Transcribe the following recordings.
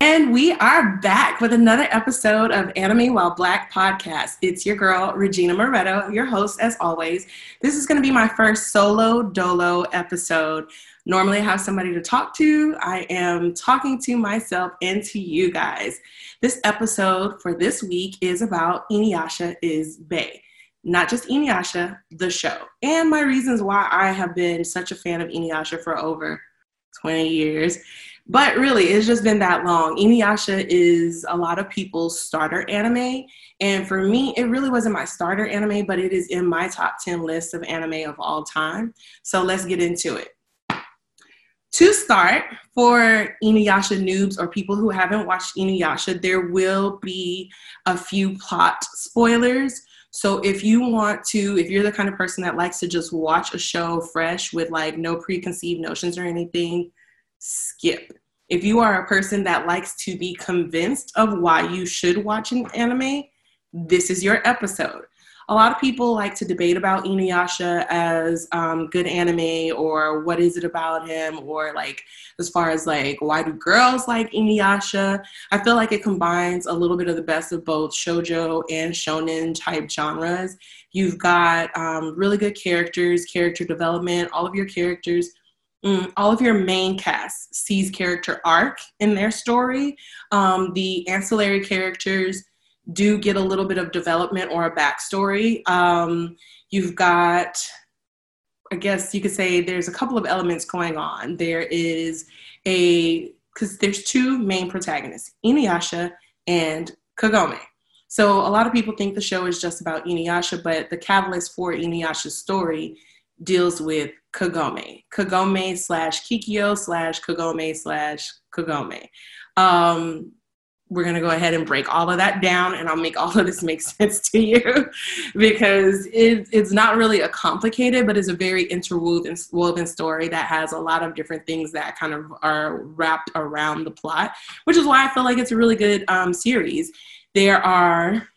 And we are back with another episode of Anime While Black podcast. It's your girl, Regina Moretto, your host as always. This is going to be my first solo dolo episode. Normally, I have somebody to talk to. I am talking to myself and to you guys. This episode for this week is about Inuyasha is Bae. Not just Inuyasha, the show. And my reasons why I have been such a fan of Inuyasha for over 20 years. But really, it's just been that long. Inuyasha is a lot of people's starter anime. And for me, it really wasn't my starter anime, but it is in my top 10 list of anime of all time. So let's get into it. To start, for Inuyasha noobs or people who haven't watched Inuyasha, there will be a few plot spoilers. So if you want to, if you're the kind of person that likes to just watch a show fresh with like no preconceived notions or anything, skip. If you are a person that likes to be convinced of why you should watch an anime, this is your episode. A lot of people like to debate about Inuyasha as um, good anime or what is it about him or like as far as like why do girls like Inuyasha? I feel like it combines a little bit of the best of both shojo and shonen type genres. You've got um, really good characters, character development. All of your characters Mm, all of your main cast sees character arc in their story. Um, the ancillary characters do get a little bit of development or a backstory. Um, you've got, I guess you could say, there's a couple of elements going on. There is a because there's two main protagonists, Inuyasha and Kagome. So a lot of people think the show is just about Inuyasha, but the catalyst for Inuyasha's story deals with Kagome, Kagome slash Kikyo slash Kagome slash Kagome. Um, we're going to go ahead and break all of that down and I'll make all of this make sense to you because it, it's not really a complicated, but it's a very interwoven woven story that has a lot of different things that kind of are wrapped around the plot, which is why I feel like it's a really good um, series. There are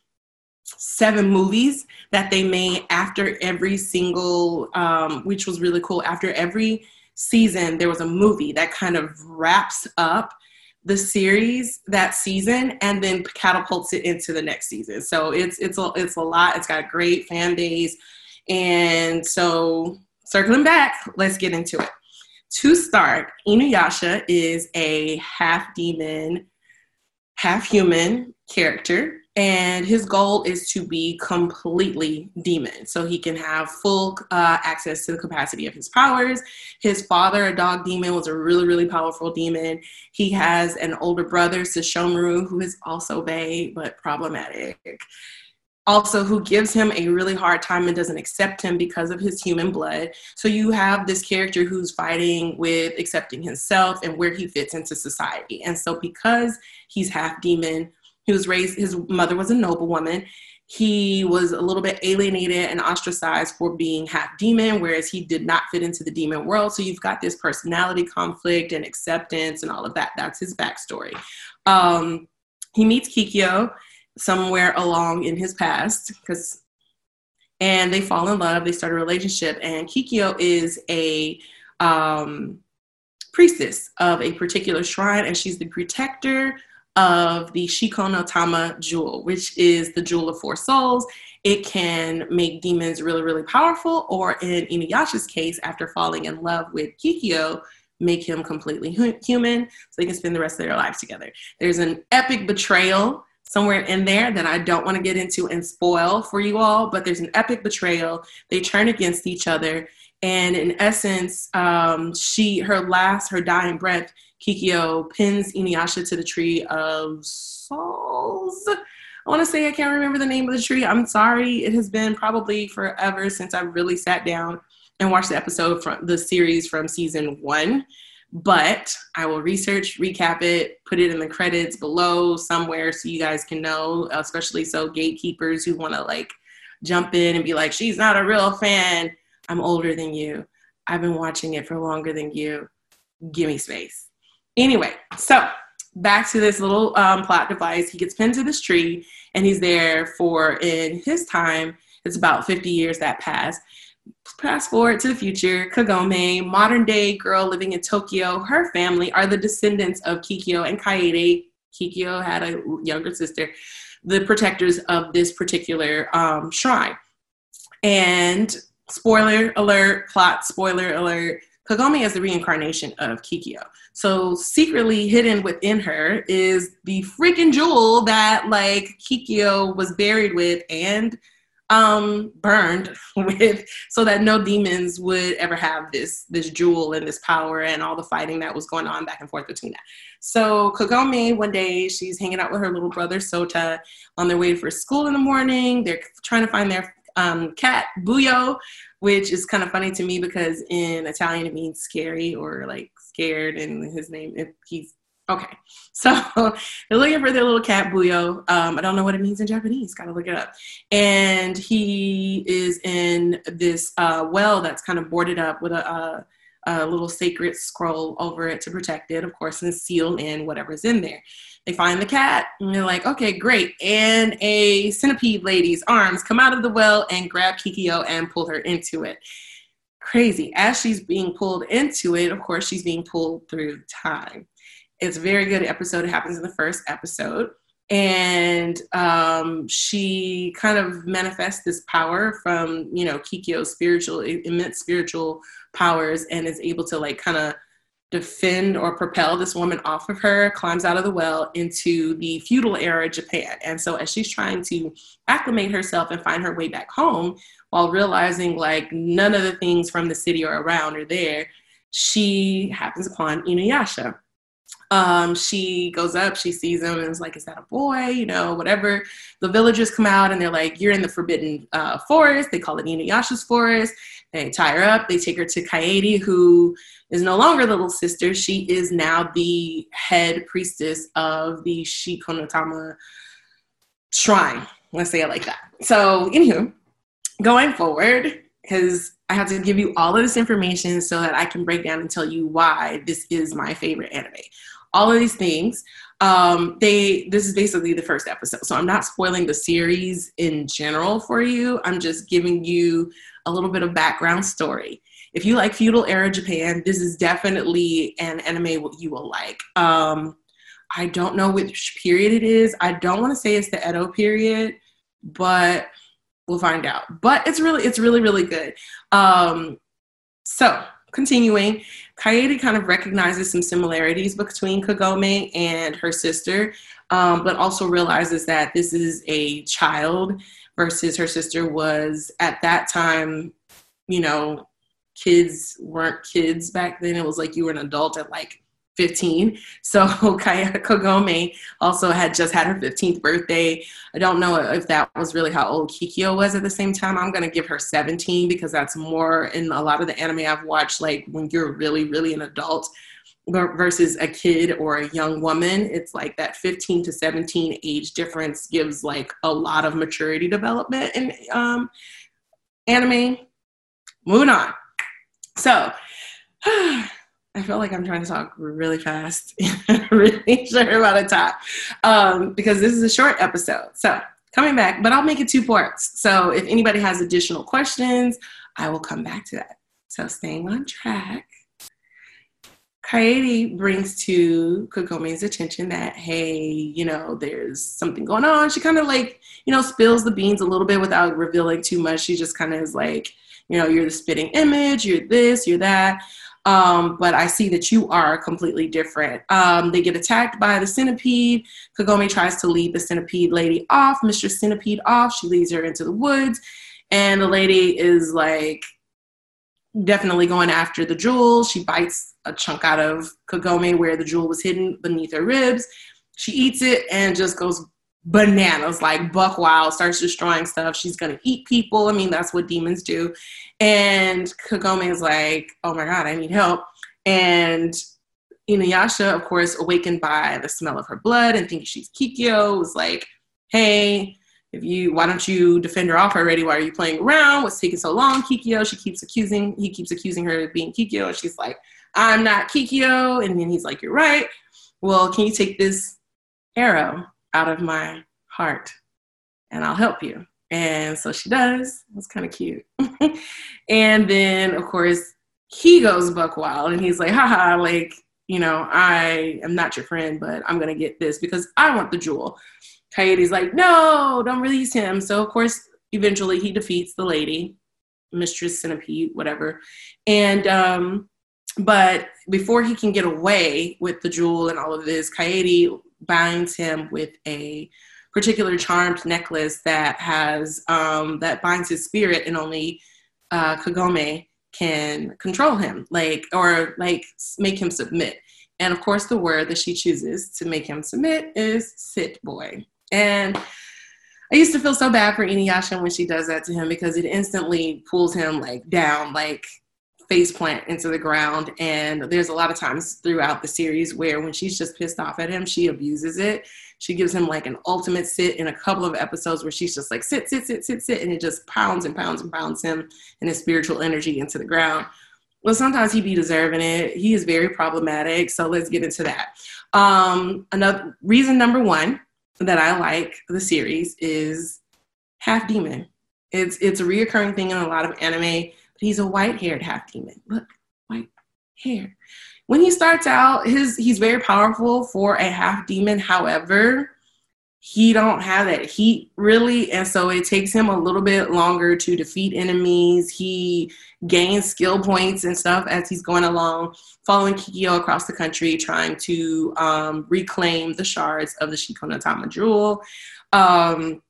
seven movies that they made after every single, um, which was really cool. After every season, there was a movie that kind of wraps up the series that season and then catapults it into the next season. So it's it's a it's a lot. It's got great fan base, and so circling back, let's get into it. To start, Inuyasha is a half demon, half human character and his goal is to be completely demon so he can have full uh, access to the capacity of his powers his father a dog demon was a really really powerful demon he has an older brother Sesshomaru who is also bae but problematic also who gives him a really hard time and doesn't accept him because of his human blood. So you have this character who's fighting with accepting himself and where he fits into society. And so because he's half demon, he was raised, his mother was a noblewoman. He was a little bit alienated and ostracized for being half demon, whereas he did not fit into the demon world. So you've got this personality conflict and acceptance and all of that. That's his backstory. Um, he meets Kikyo somewhere along in his past because and they fall in love they start a relationship and kikyo is a um, priestess of a particular shrine and she's the protector of the Shikon no Tama jewel, which is the jewel of four souls. It can make demons really, really powerful, or in Inuyasha's case, after falling in love with Kikyo, make him completely human so they can spend the rest of their lives together. There's an epic betrayal somewhere in there that I don't want to get into and spoil for you all, but there's an epic betrayal. They turn against each other. And in essence, um, she, her last, her dying breath, Kikyo pins Inuyasha to the tree of souls. I want to say I can't remember the name of the tree. I'm sorry. It has been probably forever since I really sat down and watched the episode from the series from season one. But I will research, recap it, put it in the credits below somewhere so you guys can know, especially so gatekeepers who want to like jump in and be like, she's not a real fan. I'm older than you. I've been watching it for longer than you. Give me space. Anyway, so back to this little um, plot device. He gets pinned to this tree, and he's there for, in his time, it's about 50 years that pass. Fast forward to the future, Kagome, modern day girl living in Tokyo, her family are the descendants of Kikyo and Kaede. Kikyo had a younger sister, the protectors of this particular um, shrine. And spoiler alert, plot spoiler alert, Kagome is the reincarnation of Kikyo. So secretly hidden within her is the freaking jewel that like Kikyo was buried with and um burned with so that no demons would ever have this this jewel and this power and all the fighting that was going on back and forth between that so kagome one day she's hanging out with her little brother sota on their way for school in the morning they're trying to find their um, cat buyo which is kind of funny to me because in Italian it means scary or like scared, and his name if he's okay. So they're looking for their little cat Buyo. Um, I don't know what it means in Japanese. Got to look it up. And he is in this uh, well that's kind of boarded up with a, a, a little sacred scroll over it to protect it, of course, and seal in whatever's in there. They find the cat and they're like, okay, great. And a centipede lady's arms come out of the well and grab Kikyo and pull her into it. Crazy. As she's being pulled into it, of course, she's being pulled through time. It's a very good episode. It happens in the first episode. And um, she kind of manifests this power from, you know, Kikyo's spiritual, immense spiritual powers and is able to like kind of defend or propel this woman off of her, climbs out of the well into the feudal era Japan. And so, as she's trying to acclimate herself and find her way back home, while realizing like none of the things from the city or around are there, she happens upon Inuyasha. Um, she goes up, she sees him, and is like, "Is that a boy?" You know, whatever. The villagers come out and they're like, "You're in the forbidden uh, forest." They call it Inuyasha's forest. They tie her up. They take her to Kaede, who is no longer little sister. She is now the head priestess of the Shikon no Tama shrine. Let's say it like that. So, anywho, going forward, because I have to give you all of this information so that I can break down and tell you why this is my favorite anime. All of these things. Um, they this is basically the first episode, so I'm not spoiling the series in general for you. I'm just giving you a little bit of background story if you like feudal era Japan, this is definitely an anime you will like. Um, I don't know which period it is. I don't want to say it's the Edo period, but we'll find out. But it's really, it's really, really good. Um, so continuing, Kaede kind of recognizes some similarities between Kagome and her sister, um, but also realizes that this is a child versus her sister was at that time, you know, kids weren't kids back then. It was like you were an adult at like 15. So Kaya Kagome also had just had her 15th birthday. I don't know if that was really how old Kikyo was at the same time. I'm going to give her 17 because that's more in a lot of the anime I've watched, like when you're really, really an adult versus a kid or a young woman. It's like that 15 to 17 age difference gives like a lot of maturity development in um, anime. Moving on. So I feel like I'm trying to talk really fast, really sure about a top, um, because this is a short episode. So coming back, but I'll make it two parts. So if anybody has additional questions, I will come back to that. So staying on track. Kaede brings to Kagome's attention that, hey, you know, there's something going on. She kind of like, you know, spills the beans a little bit without revealing too much. She just kind of is like, you know, you're the spitting image, you're this, you're that. Um, but I see that you are completely different. Um, they get attacked by the centipede. Kagome tries to lead the centipede lady off, Mistress Centipede off. She leads her into the woods, and the lady is like definitely going after the jewel. She bites a chunk out of Kagome where the jewel was hidden beneath her ribs. She eats it and just goes bananas, like buck wild, starts destroying stuff. She's gonna eat people. I mean, that's what demons do. And Kagome is like, oh my god, I need help. And Inuyasha, of course, awakened by the smell of her blood and thinking she's Kikyo, was like, hey, if you why don't you defend her off already? Why are you playing around? What's taking so long, Kikyo? She keeps accusing, he keeps accusing her of being Kikyo, and she's like, I'm not Kikyo. And then he's like, You're right. well, can you take this arrow out of my heart and I'll help you? And so she does. It's kind of cute. and then, of course, he goes buck wild and he's like, haha, like, you know, I am not your friend, but I'm going to get this because I want the jewel. Kaede's like, no, don't release him. So, of course, eventually he defeats the lady, Mistress Centipede, whatever. And, um, but before he can get away with the jewel and all of this, Coyote binds him with a particular charmed necklace that has um, that binds his spirit, and only uh, Kagome can control him, like or like make him submit. And of course, the word that she chooses to make him submit is "sit boy." And I used to feel so bad for Inuyasha when she does that to him because it instantly pulls him like down, like face plant into the ground. And there's a lot of times throughout the series where when she's just pissed off at him, she abuses it. She gives him like an ultimate sit in a couple of episodes where she's just like, sit, sit, sit, sit, sit. And it just pounds and pounds and pounds him and his spiritual energy into the ground. Well, sometimes he be deserving it. He is very problematic. So let's get into that. Um, another reason number one that I like the series is half demon. It's it's a reoccurring thing in a lot of anime he's a white haired half demon. Look, white hair. When he starts out, his he's very powerful for a half demon. However, he don't have that heat really, and so it takes him a little bit longer to defeat enemies. He gains skill points and stuff as he's going along, following Kikyo across the country, trying to um, reclaim the shards of the Shikon no Tama jewel. Um,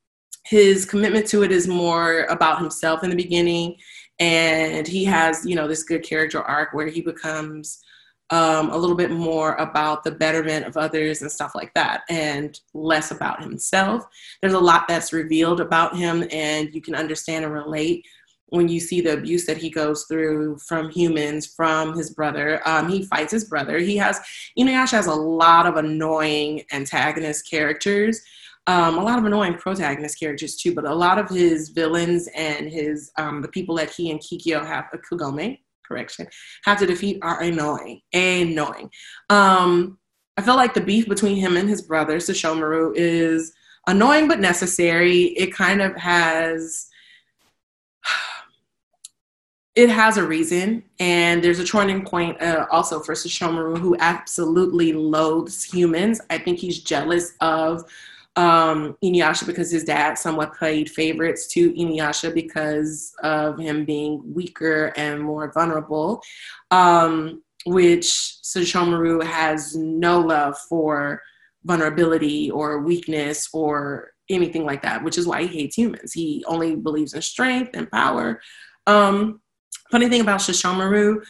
his commitment to it is more about himself in the beginning and he has you know this good character arc where he becomes um, a little bit more about the betterment of others and stuff like that and less about himself. There's a lot that's revealed about him and you can understand and relate when you see the abuse that he goes through from humans from his brother. Um, he fights his brother. He has inuyasha has a lot of annoying antagonist characters um, a lot of annoying protagonist characters too, but a lot of his villains and his um, the people that he and Kikyo have a uh, Kagome correction have to defeat are annoying, annoying. Um, I feel like the beef between him and his brother Sesshomaru is annoying but necessary. It kind of has it has a reason, and there's a turning point uh, also for Sesshomaru, who absolutely loathes humans. I think he's jealous of um, Inuyasha because his dad somewhat played favorites to Inuyasha because of him being weaker and more vulnerable, um, which Sesshomaru has no love for vulnerability or weakness or anything like that, which is why he hates humans. He only believes in strength and power. Um, funny thing about Sesshomaru,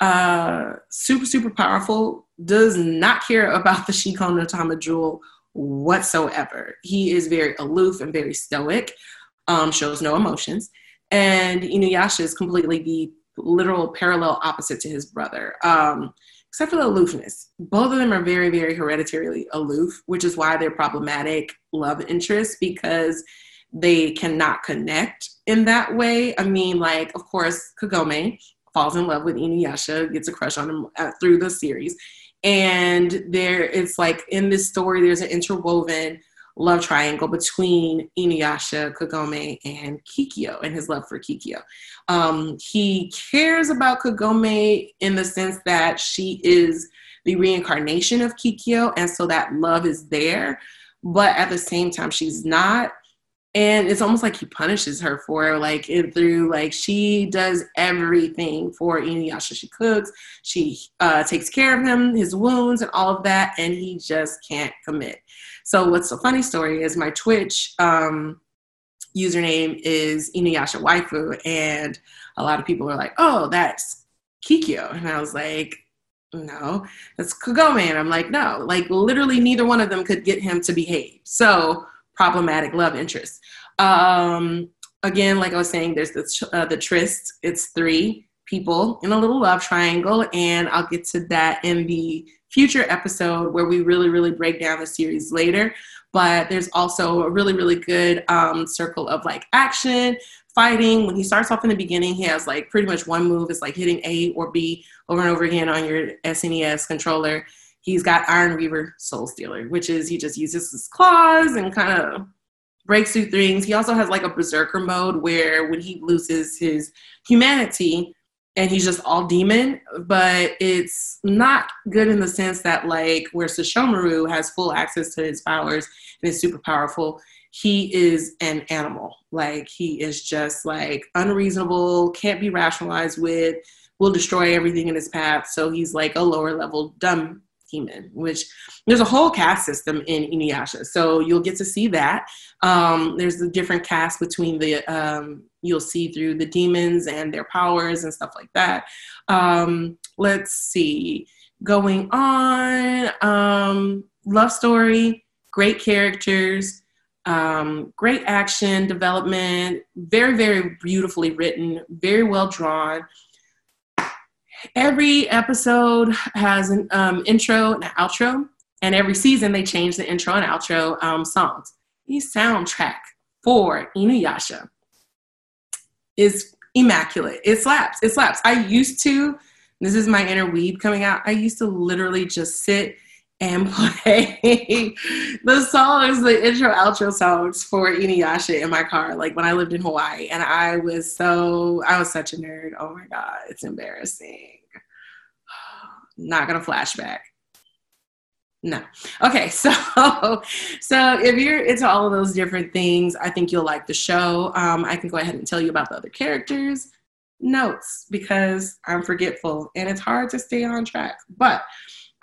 uh, super, super powerful, does not care about the Shikon no Tama jewel whatsoever. He is very aloof and very stoic, um, shows no emotions. And Inuyasha is completely the literal parallel opposite to his brother, um, except for the aloofness. Both of them are very, very hereditarily aloof, which is why they're problematic love interests because they cannot connect in that way. I mean, like, of course, Kagome falls in love with Inuyasha, gets a crush on him uh, through the series and there it's like in this story there's an interwoven love triangle between Inuyasha, Kagome, and Kikyo, and his love for Kikyo. Um, he cares about Kagome in the sense that she is the reincarnation of Kikyo, and so that love is there. But at the same time, she's not and it's almost like he punishes her for like it through like she does everything for Inuyasha. She cooks, she uh, takes care of him, his wounds, and all of that, and he just can't commit. So what's a funny story is my Twitch um, username is Inuyasha Waifu, and a lot of people are like, "Oh, that's Kikyo," and I was like, "No, that's Kagome," and I'm like, "No, like literally neither one of them could get him to behave." So problematic love interest. Um, again, like I was saying, there's the, uh, the tryst. It's three people in a little love triangle, and I'll get to that in the future episode where we really, really break down the series later. But there's also a really, really good um, circle of like action, fighting. When he starts off in the beginning, he has like pretty much one move. It's like hitting A or B over and over again on your SNES controller he's got Iron Reaver Soul Stealer, which is he just uses his claws and kind of breaks through things. He also has like a berserker mode where when he loses his humanity and he's just all demon, but it's not good in the sense that like where Sesshomaru has full access to his powers and is super powerful, he is an animal. Like he is just like unreasonable, can't be rationalized with, will destroy everything in his path. So he's like a lower level dumb demon, which there's a whole caste system in Inuyasha. So you'll get to see that. Um, there's a different caste between the, um, you'll see through the demons and their powers and stuff like that. Um, let's see. Going on, um, love story, great characters. Um, great action development, very, very beautifully written, very well drawn every episode has an um, intro and an outro, and every season they change the intro and outro um, songs. The soundtrack for Inuyasha is immaculate. It slaps. It slaps. I used to, this is my inner weeb coming out, I used to literally just sit and play the songs, the intro outro songs for Inuyasha in my car, like when I lived in Hawaii. And I was so, I was such a nerd. Oh my God, it's embarrassing. Not gonna flashback. No. Okay, so so if you're into all of those different things, I think you'll like the show. Um, I can go ahead and tell you about the other characters, notes because I'm forgetful and it's hard to stay on track. But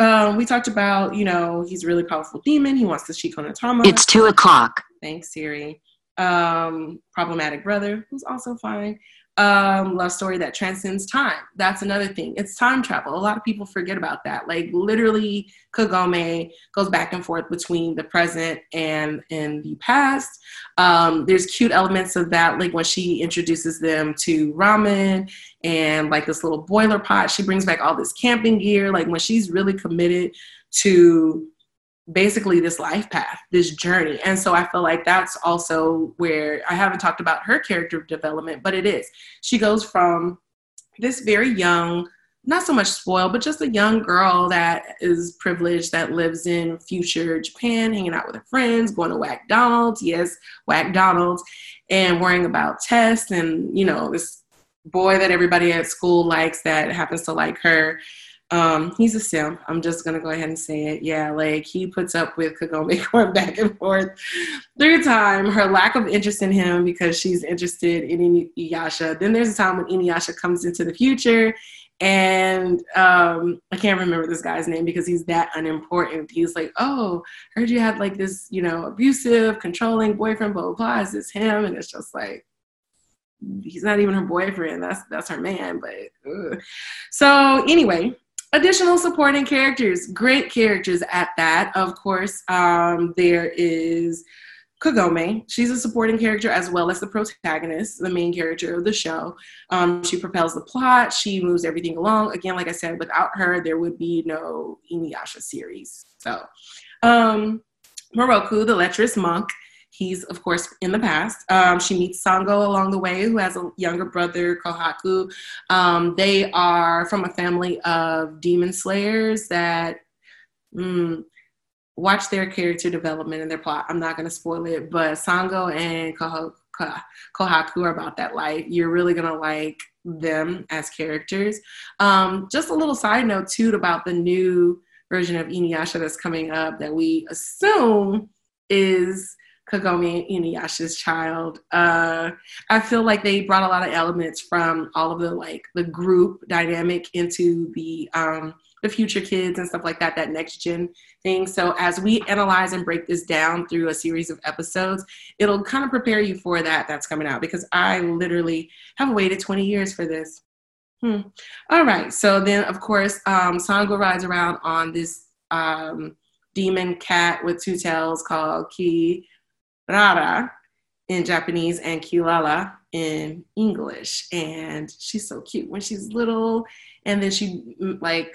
um, we talked about, you know, he's a really powerful demon. He wants to Shikon no Tama. It's two o'clock. Thanks, Siri. Um, problematic brother, who's also fine um, love story that transcends time. That's another thing. It's time travel. A lot of people forget about that. Like literally, Kagome goes back and forth between the present and in the past. Um, there's cute elements of that, like when she introduces them to ramen and like this little boiler pot. She brings back all this camping gear. Like when she's really committed to basically this life path, this journey. And so I feel like that's also where I haven't talked about her character development, but it is. She goes from this very young, not so much spoiled, but just a young girl that is privileged that lives in future Japan, hanging out with her friends, going to Whack Donald's, yes, Whack Donald's, and worrying about tests and, you know, this boy that everybody at school likes that happens to like her um, he's a simp. I'm just gonna go ahead and say it. Yeah, like he puts up with Kagome going back and forth through time. Her lack of interest in him because she's interested in Inuyasha. Then there's a time when Inuyasha comes into the future, and um, I can't remember this guy's name because he's that unimportant. He's like, "Oh, heard you had like this, you know, abusive, controlling boyfriend. Blah blah blah. Is this him?" And it's just like, he's not even her boyfriend. That's that's her man. But ugh. so anyway, additional supporting characters, great characters at that. Of course, um, there is Kagome. She's a supporting character as well as the protagonist, the main character of the show. Um, she propels the plot. She moves everything along. Again, like I said, without her, there would be no Inuyasha series. So, um, Miroku, the lecherous monk, He's, of course, in the past. Um, she meets Sango along the way, who has a younger brother, Kohaku. Um, they are from a family of demon slayers that mm, watch their character development and their plot. I'm not going to spoil it, but Sango and Kohaku are about that life. You're really going to like them as characters. Um, just a little side note, too, about the new version of Inuyasha that's coming up that we assume is Kagome Inuyasha's child. Uh, I feel like they brought a lot of elements from all of the like the group dynamic into the um, the future kids and stuff like that, that next gen thing. So as we analyze and break this down through a series of episodes, it'll kind of prepare you for that that's coming out because I literally have waited 20 years for this. Hmm. All right. So then, of course, um, Sango rides around on this um, demon cat with two tails called Ki Rara in Japanese and Kilala in English. And she's so cute when she's little. And then she mm, like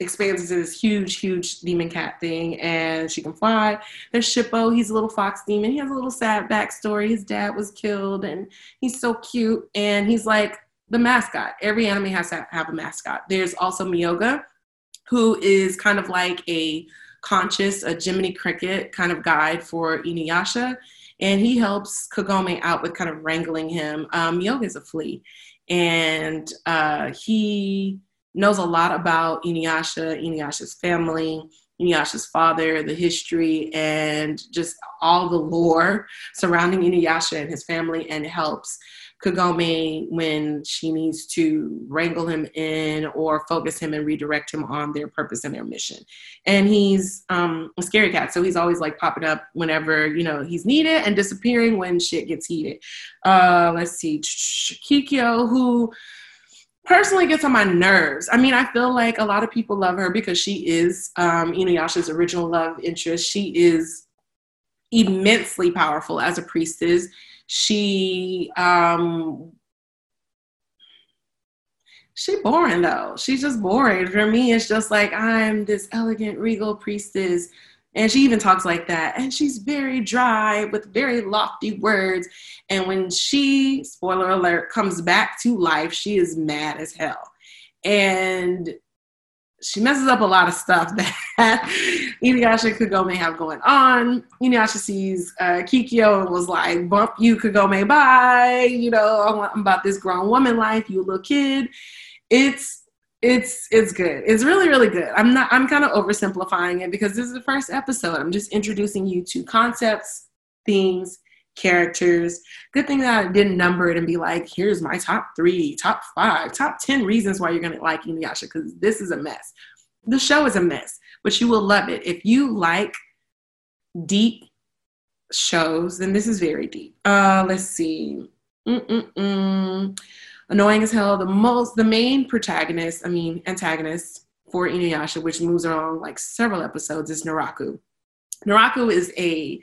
expands into this huge, huge demon cat thing, and she can fly. There's Shippo. He's a little fox demon. He has a little sad backstory. His dad was killed, and he's so cute. And he's like the mascot. Every anime has to have a mascot. There's also Myoga, who is kind of like a conscious, a Jiminy Cricket kind of guide for Inuyasha. And he helps Kagome out with kind of wrangling him. Um, is a flea, and uh, he knows a lot about Inuyasha, Inuyasha's family, Inuyasha's father, the history, and just all the lore surrounding Inuyasha and his family, and helps Kagome when she needs to wrangle him in or focus him and redirect him on their purpose and their mission. And he's um, a scary cat, so he's always like popping up whenever you know he's needed and disappearing when shit gets heated. Uh, let's see, Kikyo, who personally gets on my nerves. I mean, I feel like a lot of people love her because she is um, Inuyasha's original love interest. She is immensely powerful as a priestess. She um, she boring though. She's just boring. For me, it's just like I'm this elegant, regal priestess. And she even talks like that. And she's very dry with very lofty words. And when she, spoiler alert, comes back to life, she is mad as hell. And she messes up a lot of stuff that Inuyasha Kagome have going on. Inuyasha sees uh, Kikyo and was like, bump you Kagome, bye. You know, I'm about this grown woman life, you a little kid. It's it's it's good. It's really really good. I'm not I'm kind of oversimplifying it because this is the first episode. I'm just introducing you to concepts, themes, characters. Good thing that I didn't number it and be like, here's my top three, top five, top 10 reasons why you're going to like Inuyasha because this is a mess. The show is a mess, but you will love it. If you like deep shows, then this is very deep. Uh, let's see. Mm-mm-mm. Annoying as hell. The most, the main protagonist, I mean, antagonist for Inuyasha, which moves along like several episodes, is Naraku. Naraku is a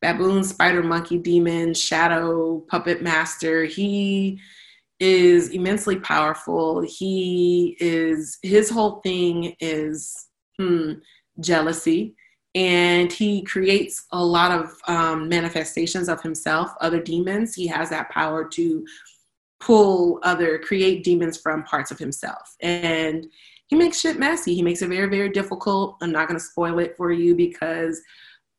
baboon, spider, monkey, demon, shadow, puppet master. He is immensely powerful. He is, his whole thing is hmm, jealousy. And he creates a lot of um, manifestations of himself, other demons. He has that power to pull other, create demons from parts of himself. And he makes shit messy. He makes it very, very difficult. I'm not going to spoil it for you because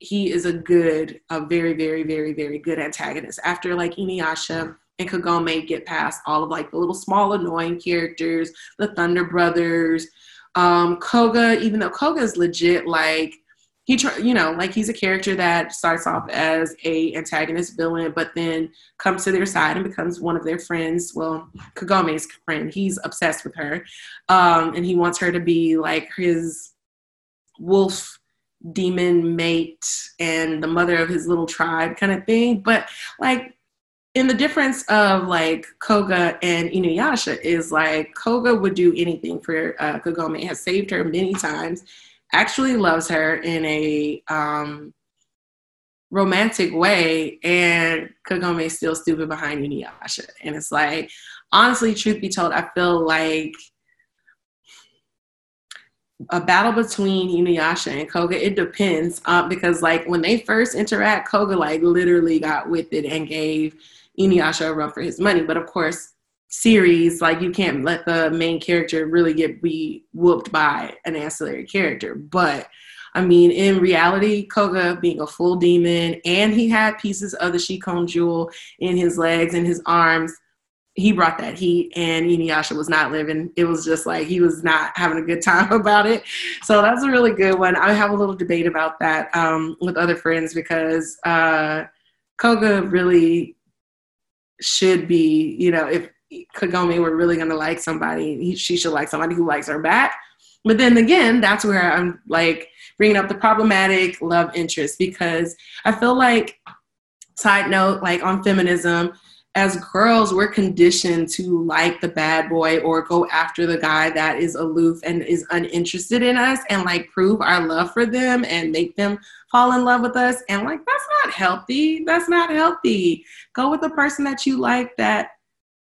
he is a good, a very, very, very, very good antagonist. After like Inuyasha and Kagome get past all of like the little small annoying characters, the Thunder Brothers, um, Koga, even though Koga is legit, like he, try, you know, like he's a character that starts off as a antagonist villain, but then comes to their side and becomes one of their friends. Well, Kagome's friend, he's obsessed with her, um, and he wants her to be like his wolf demon mate and the mother of his little tribe kind of thing. But like in the difference of like Koga and Inuyasha is like Koga would do anything for uh, Kagome, has saved her many times, actually loves her in a um, romantic way, and Kagome is still stupid behind Inuyasha. And it's like, honestly, truth be told, I feel like a battle between Inuyasha and Koga. It depends uh, because like when they first interact, Koga like literally got with it and gave Inuyasha a run for his money. But of course, series like you can't let the main character really get be whooped by an ancillary character. But I mean, in reality, Koga being a full demon and he had pieces of the Shikon jewel in his legs and his arms he brought that heat and Inuyasha was not living. It was just like he was not having a good time about it. So that's a really good one. I have a little debate about that um, with other friends because uh, Koga really should be, you know, if Kagome were really going to like somebody, he, she should like somebody who likes her back. But then again, that's where I'm like bringing up the problematic love interest because I feel like, side note, like on feminism, as girls, we're conditioned to like the bad boy or go after the guy that is aloof and is uninterested in us and like prove our love for them and make them fall in love with us. And like, that's not healthy. That's not healthy. Go with the person that you like that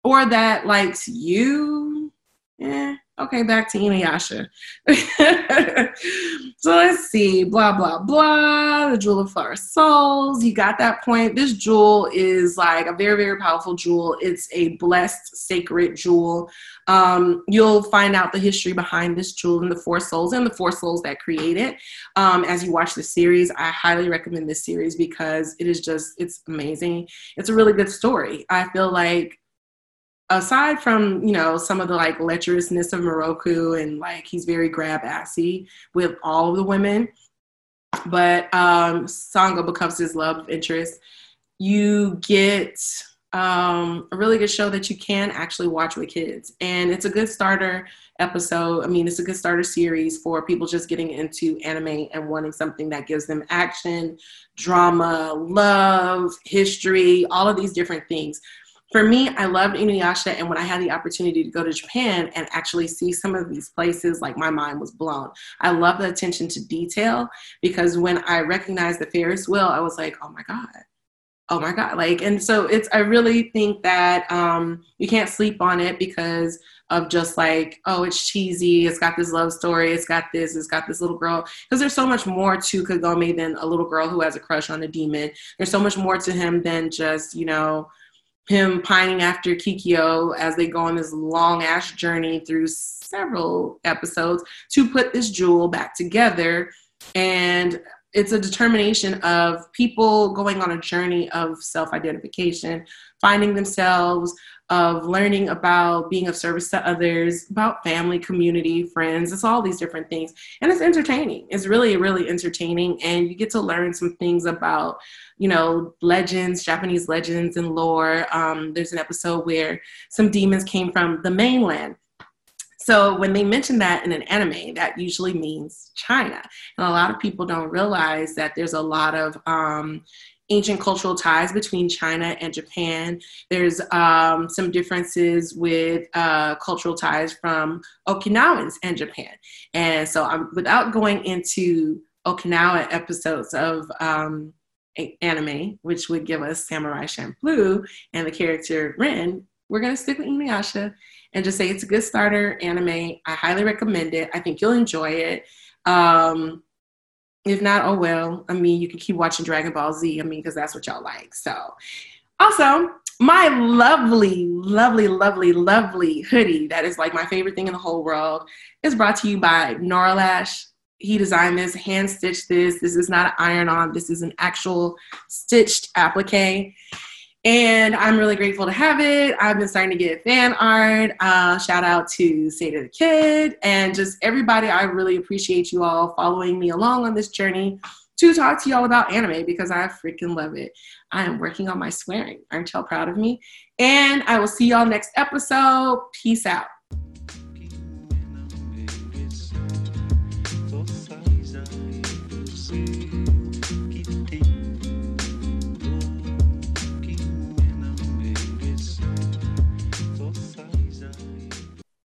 or that likes you. Yeah, Okay, back to Inuyasha. so let's see, blah, blah, blah. The Jewel of Flower Souls. You got that point. This jewel is like a very, very powerful jewel. It's a blessed, sacred jewel. Um, you'll find out the history behind this jewel and the four souls and the four souls that create it um, as you watch the series. I highly recommend this series because it is just, it's amazing. It's a really good story. I feel like aside from you know some of the like lecherousness of Miroku and like he's very grab assy with all of the women, but um, Sango becomes his love interest. You get um, a really good show that you can actually watch with kids, and it's a good starter episode. I mean, it's a good starter series for people just getting into anime and wanting something that gives them action, drama, love, history, all of these different things for me, I loved Inuyasha, and when I had the opportunity to go to Japan and actually see some of these places, like my mind was blown. I love the attention to detail because when I recognized the Ferris wheel, I was like, oh my God. Oh my God. Like, and so it's, I really think that um, you can't sleep on it because of just like, oh, it's cheesy. It's got this love story. It's got this. It's got this little girl. Because there's so much more to Kagome than a little girl who has a crush on a demon. There's so much more to him than just, you know, him pining after Kikyo as they go on this long ass journey through several episodes to put this jewel back together. And it's a determination of people going on a journey of self identification, finding themselves, of learning about being of service to others, about family, community, friends. It's all these different things. And it's entertaining. It's really, really entertaining. And you get to learn some things about, you know, legends, Japanese legends and lore. Um, there's an episode where some demons came from the mainland. So when they mention that in an anime, that usually means China. And a lot of people don't realize that there's a lot of um, ancient cultural ties between China and Japan. There's um, some differences with uh, cultural ties from Okinawans and Japan. And so, I'm, without going into Okinawa episodes of um, anime, which would give us Samurai Champloo and the character Rin, we're going to stick with Inuyasha and just say it's a good starter anime. I highly recommend it. I think you'll enjoy it. Um, if not, oh well. I mean, you can keep watching Dragon Ball Z. I mean, because that's what y'all like. So, also, my lovely, lovely, lovely, lovely hoodie that is like my favorite thing in the whole world is brought to you by Noralash. He designed this, hand stitched this. This is not an iron on, this is an actual stitched applique and I'm really grateful to have it. I've been starting to get fan art. Uh, shout out to Seda the Kid and just everybody. I really appreciate you all following me along on this journey to talk to y'all about anime because I freaking love it. I am working on my swearing. Aren't y'all proud of me? And I will see y'all next episode. Peace out.